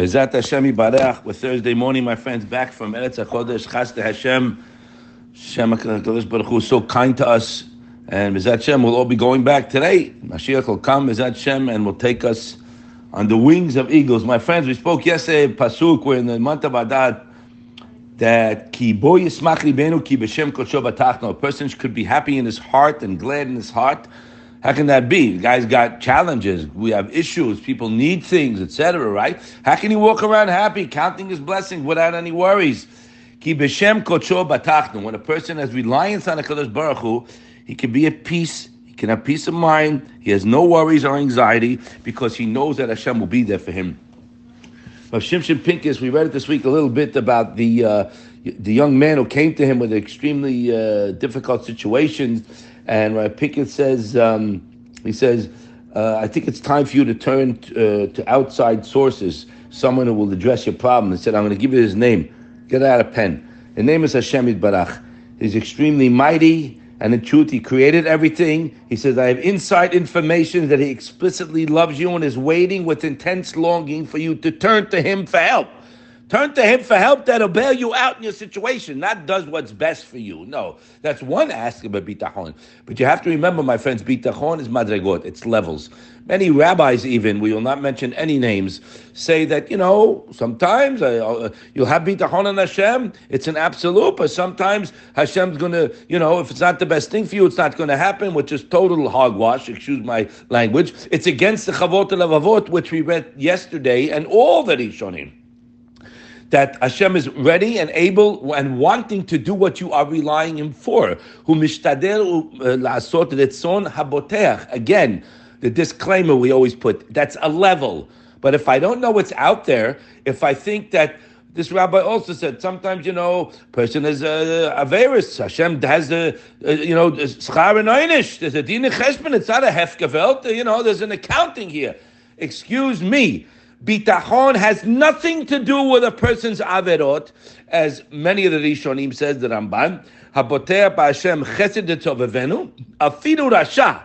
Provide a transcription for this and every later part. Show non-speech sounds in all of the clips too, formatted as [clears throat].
Bezat Hashem Yibarech. We're Thursday morning, my friends, back from Eretz HaChodesh. Chas to Hashem. Hashem HaKadosh Baruch Hu so kind to us. And Bezat Hashem, we'll all be going back today. Mashiach will come, Bezat Hashem, and will take us on the wings of eagles. My friends, we spoke yesterday, Pasuk, we're in the month of Adar, that ki bo yismach libenu ki b'shem kodsho batachno. A person could be happy in his heart and glad in his heart how can that be? The guy's got challenges. We have issues. People need things, etc. Right? How can he walk around happy, counting his blessings without any worries? Ki b'shem. When a person has reliance on Hakadosh Baruch Hu, he can be at peace. He can have peace of mind. He has no worries or anxiety because he knows that Hashem will be there for him. Rav Shimshon Pincus, we read it this week a little bit about the uh, the young man who came to him with extremely uh, difficult situations and Rabbi Pinkus says, um, he says, uh, I think it's time for you to turn t- uh, to outside sources, someone who will address your problem. He said, I'm going to give you his name. Get out a pen. His name is Hashem Barach. He's extremely mighty, and in truth, he created everything. He says, I have inside information that he explicitly loves you and is waiting with intense longing for you to turn to him for help. Turn to him for help that'll bail you out in your situation, not does what's best for you. No, that's one aspect of bitachon. But you have to remember, my friends, bitachon is madregot. It's levels. Many rabbis, even we will not mention any names, say that you know sometimes uh, uh, you'll have bitachon on Hashem. It's an absolute, but sometimes Hashem's going to, you know, if it's not the best thing for you, it's not going to happen, which is total hogwash. Excuse my language. It's against the Chovot Levavot, which we read yesterday, and all the rishonim that Hashem is ready and able and wanting to do what you are relying Him for. Who mishtadel la'asot retzon haboteach. Again, the disclaimer we always put, that's a level. But if I don't know what's out there, if I think that this rabbi also said sometimes you know person is a uh, averus. Hashem has a, uh, you know schar. There's a din cheshbon. It's not a hefgevelt. You know there's an accounting here. Excuse me. Bitachon has nothing to do with a person's averot, as many of the Rishonim says the Ramban. Habotea ba'Hashem chesed etzovevenu, afidu rasha.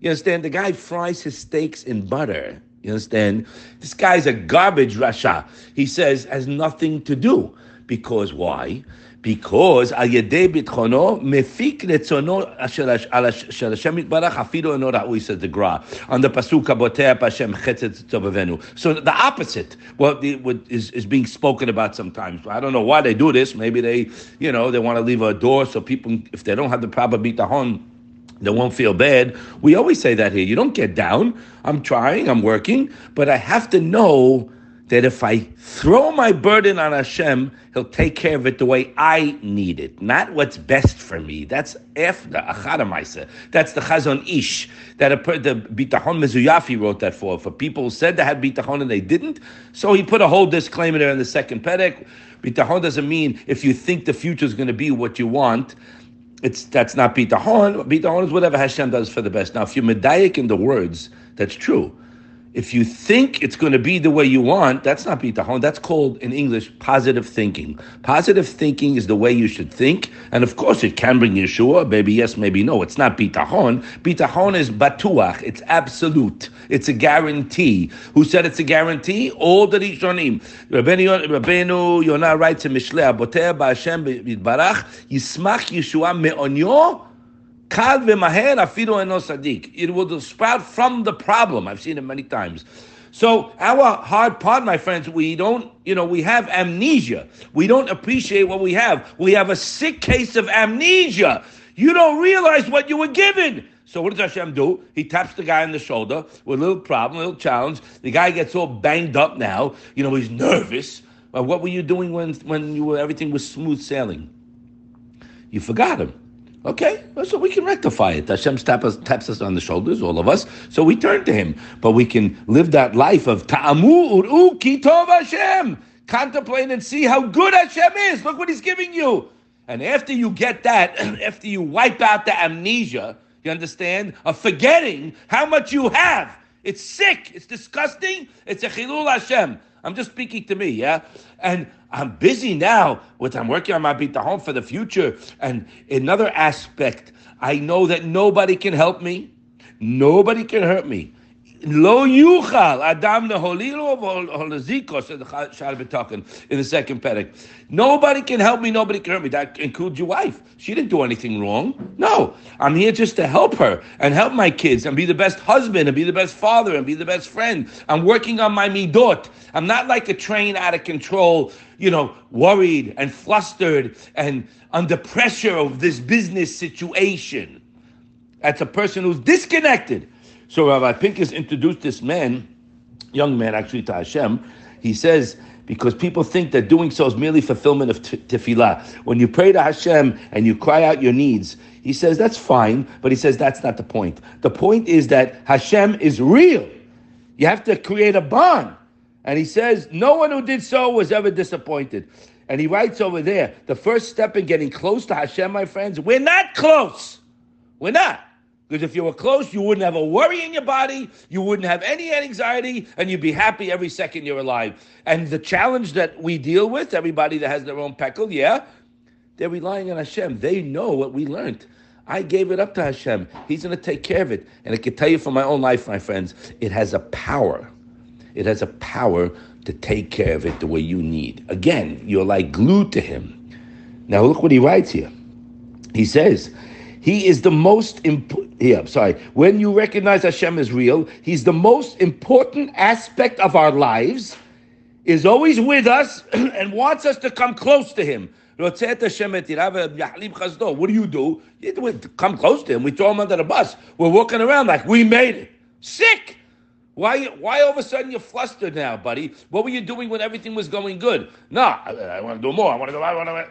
You understand? The guy fries his steaks in butter. You understand? This guy's a garbage rasha. He says has nothing to do because why? because al yedei bitchono mefik retzono shel Hashem yitbarach afilu eno ra'ui, says the Gra. On the pasuk abotea Hashem chetzet tovavenu. So the opposite what, what is, is being spoken about sometimes. I don't know why they do this. Maybe they, you know, they want to leave a door so people, if they don't have the proper bitachon, they won't feel bad. We always say that here. You don't get down. I'm trying, I'm working, but I have to know that if I throw my burden on Hashem, He'll take care of it the way I need it, not what's best for me. That's after Achadamaisa. That's the Chazon Ish that a, the Bitachon Mezuyafi wrote that for. For people who said they had Bitachon and they didn't, so he put a whole disclaimer there in the second Perek. Bitachon doesn't mean if you think the future is going to be what you want. It's that's not bitachon. Bitachon is whatever Hashem does for the best. Now, if you're medayik in the words, that's true. If you think it's going to be the way you want, that's not bitachon. That's called in English positive thinking. Positive thinking is the way you should think, and of course it can bring Yeshua. Maybe yes, maybe no. It's not bitachon. Bitachon is batuach. It's absolute. It's a guarantee. Who said it's a guarantee? All the Rishonim. Rabbeinu Yonah writes in Mishlei, "Boter ba'Hashem yismach Yeshua me'onyo." It will sprout from the problem. I've seen it many times. So our hard part, my friends, we don't, you know, we have amnesia. We don't appreciate what we have. We have a sick case of amnesia. You don't realize what you were given. So what does Hashem do? He taps the guy on the shoulder with a little problem, a little challenge. The guy gets all banged up now. You know, he's nervous. But what were you doing when when you were everything was smooth sailing? You forgot him. Okay, so we can rectify it. Hashem taps us, taps us on the shoulders, all of us. So we turn to Him, but we can live that life of ta'amu uru kitov Hashem. Contemplate and see how good Hashem is. Look what He's giving you. And after you get that, [clears throat] after you wipe out the amnesia, you understand, of forgetting how much you have. It's sick. It's disgusting. It's a chilul Hashem. I'm just speaking to me, yeah? And I'm busy now with, I'm working on my bitahon for the future. And another aspect, I know that nobody can help me. Nobody can hurt me. Lo yuchal adam neholilo holaziko Shad B'Takan in the second perek. Nobody can help me. Nobody can hurt me. That includes your wife. She didn't do anything wrong. No, I'm here just to help her and help my kids and be the best husband and be the best father and be the best friend. I'm working on my midot. I'm not like a train out of control. You know, worried and flustered and under pressure of this business situation. That's a person who's disconnected. So Rabbi Pinkus introduced this man, young man actually, to Hashem. He says, because people think that doing so is merely fulfillment of tefillah. When you pray to Hashem and you cry out your needs, he says that's fine, but he says that's not the point. The point is that Hashem is real. You have to create a bond. And he says, no one who did so was ever disappointed. And he writes over there, the first step in getting close to Hashem, my friends, we're not close. We're not. Because if you were close, you wouldn't have a worry in your body, you wouldn't have any anxiety, and you'd be happy every second you're alive. And the challenge that we deal with, everybody that has their own peckle, yeah, they're relying on Hashem. They know what we learned. I gave it up to Hashem. He's going to take care of it. And I can tell you from my own life, my friends, it has a power. It has a power to take care of it the way you need. Again, you're like glued to Him. Now, look what he writes here. He says, he is the most important. I'm sorry. When you recognize Hashem is real, He's the most important aspect of our lives, is always with us, [clears throat] and wants us to come close to Him. What do you do? You come close to Him. We throw Him under the bus. We're walking around like we made it. Sick. Why, why all of a sudden you're flustered now, buddy? What were you doing when everything was going good? No, I, I want to do more. I want to go. I want to.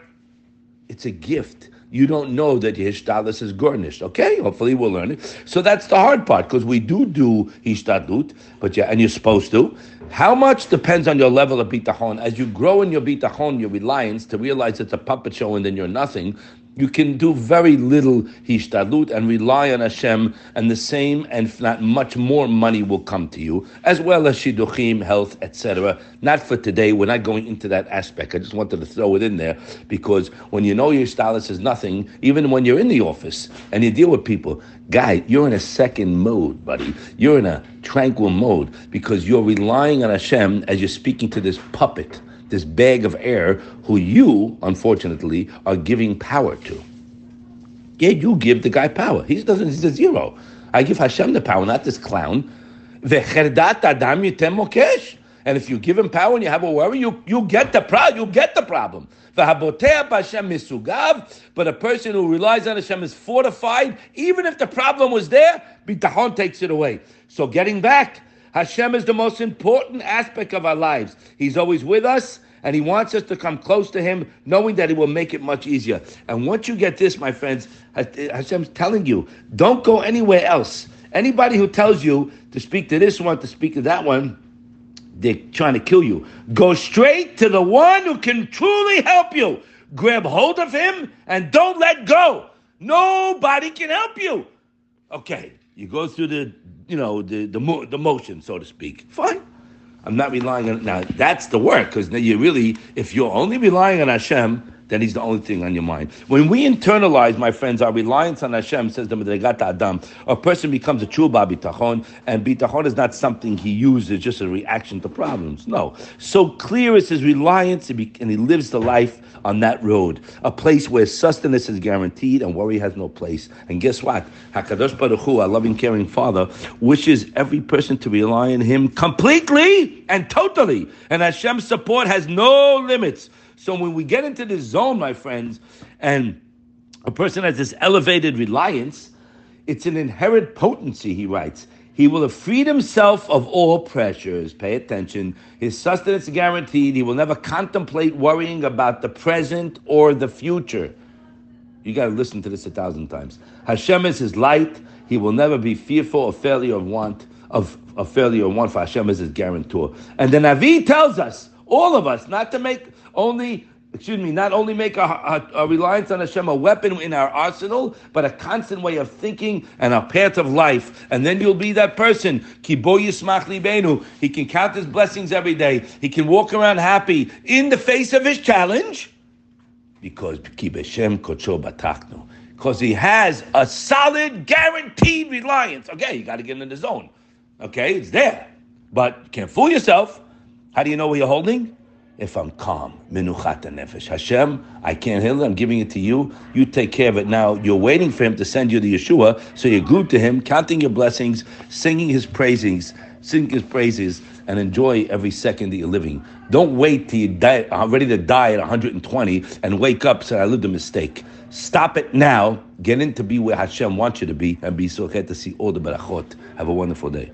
It's a gift you don't know that your hishtadlus is garnished. Okay, hopefully we'll learn it. So that's the hard part because we do do hishtadlut, but yeah, and you're supposed to. How much depends on your level of bitachon. As you grow in your bitachon, your reliance, to realize it's a puppet show and then you're nothing, you can do very little hishtadlut and rely on Hashem, and the same and not much more money will come to you, as well as shidduchim, health, etc. Not for today. We're not going into that aspect. I just wanted to throw it in there because when you know your stylist is nothing, even when you're in the office and you deal with people, guy, you're in a second mode, buddy. You're in a tranquil mode because you're relying on Hashem as you're speaking to this puppet this bag of air who you, unfortunately, are giving power to. Yeah, you give the guy power. He doesn't, he's a zero. I give Hashem the power, not this clown. And if you give him power and you have a worry, you, you get the problem. You get the problem. But a person who relies on Hashem is fortified, even if the problem was there, bitachon takes it away. So getting back, Hashem is the most important aspect of our lives. He's always with us and he wants us to come close to him, knowing that he will make it much easier. And once you get this, my friends, Hashem's telling you, don't go anywhere else. Anybody who tells you to speak to this one, to speak to that one, they're trying to kill you. Go straight to the one who can truly help you. Grab hold of him and don't let go. Nobody can help you. Okay, you go through the, you know, the the, the motion, so to speak. Fine. I'm not relying on now. That's the work because you really, if you're only relying on Hashem, then He's the only thing on your mind. When we internalize, my friends, our reliance on Hashem, says the Madrigat Adam, a person becomes a true bitachon, and bitachon is not something he uses just a reaction to problems. No. So clear is his reliance, and he lives the life on that road, a place where sustenance is guaranteed and worry has no place. And guess what? Hakadosh Baruch Hu, our loving, caring Father, wishes every person to rely on Him completely and totally. And Hashem's support has no limits. So when we get into this zone, my friends, and a person has this elevated reliance, it's an inherent potency, he writes. He will have freed himself of all pressures. Pay attention. His sustenance is guaranteed. He will never contemplate worrying about the present or the future. You got to listen to this a thousand times. Hashem is his light. He will never be fearful of failure or want of, of failure or want for Hashem is his guarantor. And the Navi tells us, all of us, not to make only excuse me, not only make a, a, a, reliance on Hashem a weapon in our arsenal, but a constant way of thinking and a path of life. And then you'll be that person. Kibo yismach libenu. He can count his blessings every day. He can walk around happy in the face of his challenge. Because kibeshem kocho bataknu. Because he has a solid, guaranteed reliance. Okay, you got to get in the zone. Okay, it's there. But can't fool yourself. How do you know where you're holding? If I'm calm, minuchat nefesh. Hashem, I can't handle it. I'm giving it to you. You take care of it now. You're waiting for Him to send you the Yeshua, so you're glued to Him, counting your blessings, singing His praisings, sing His praises, and enjoy every second that you're living. Don't wait till you die, are ready to die at 120 and wake up saying, I lived a mistake. Stop it now. Get in to be where Hashem wants you to be and be so to see all the berachot. Have a wonderful day.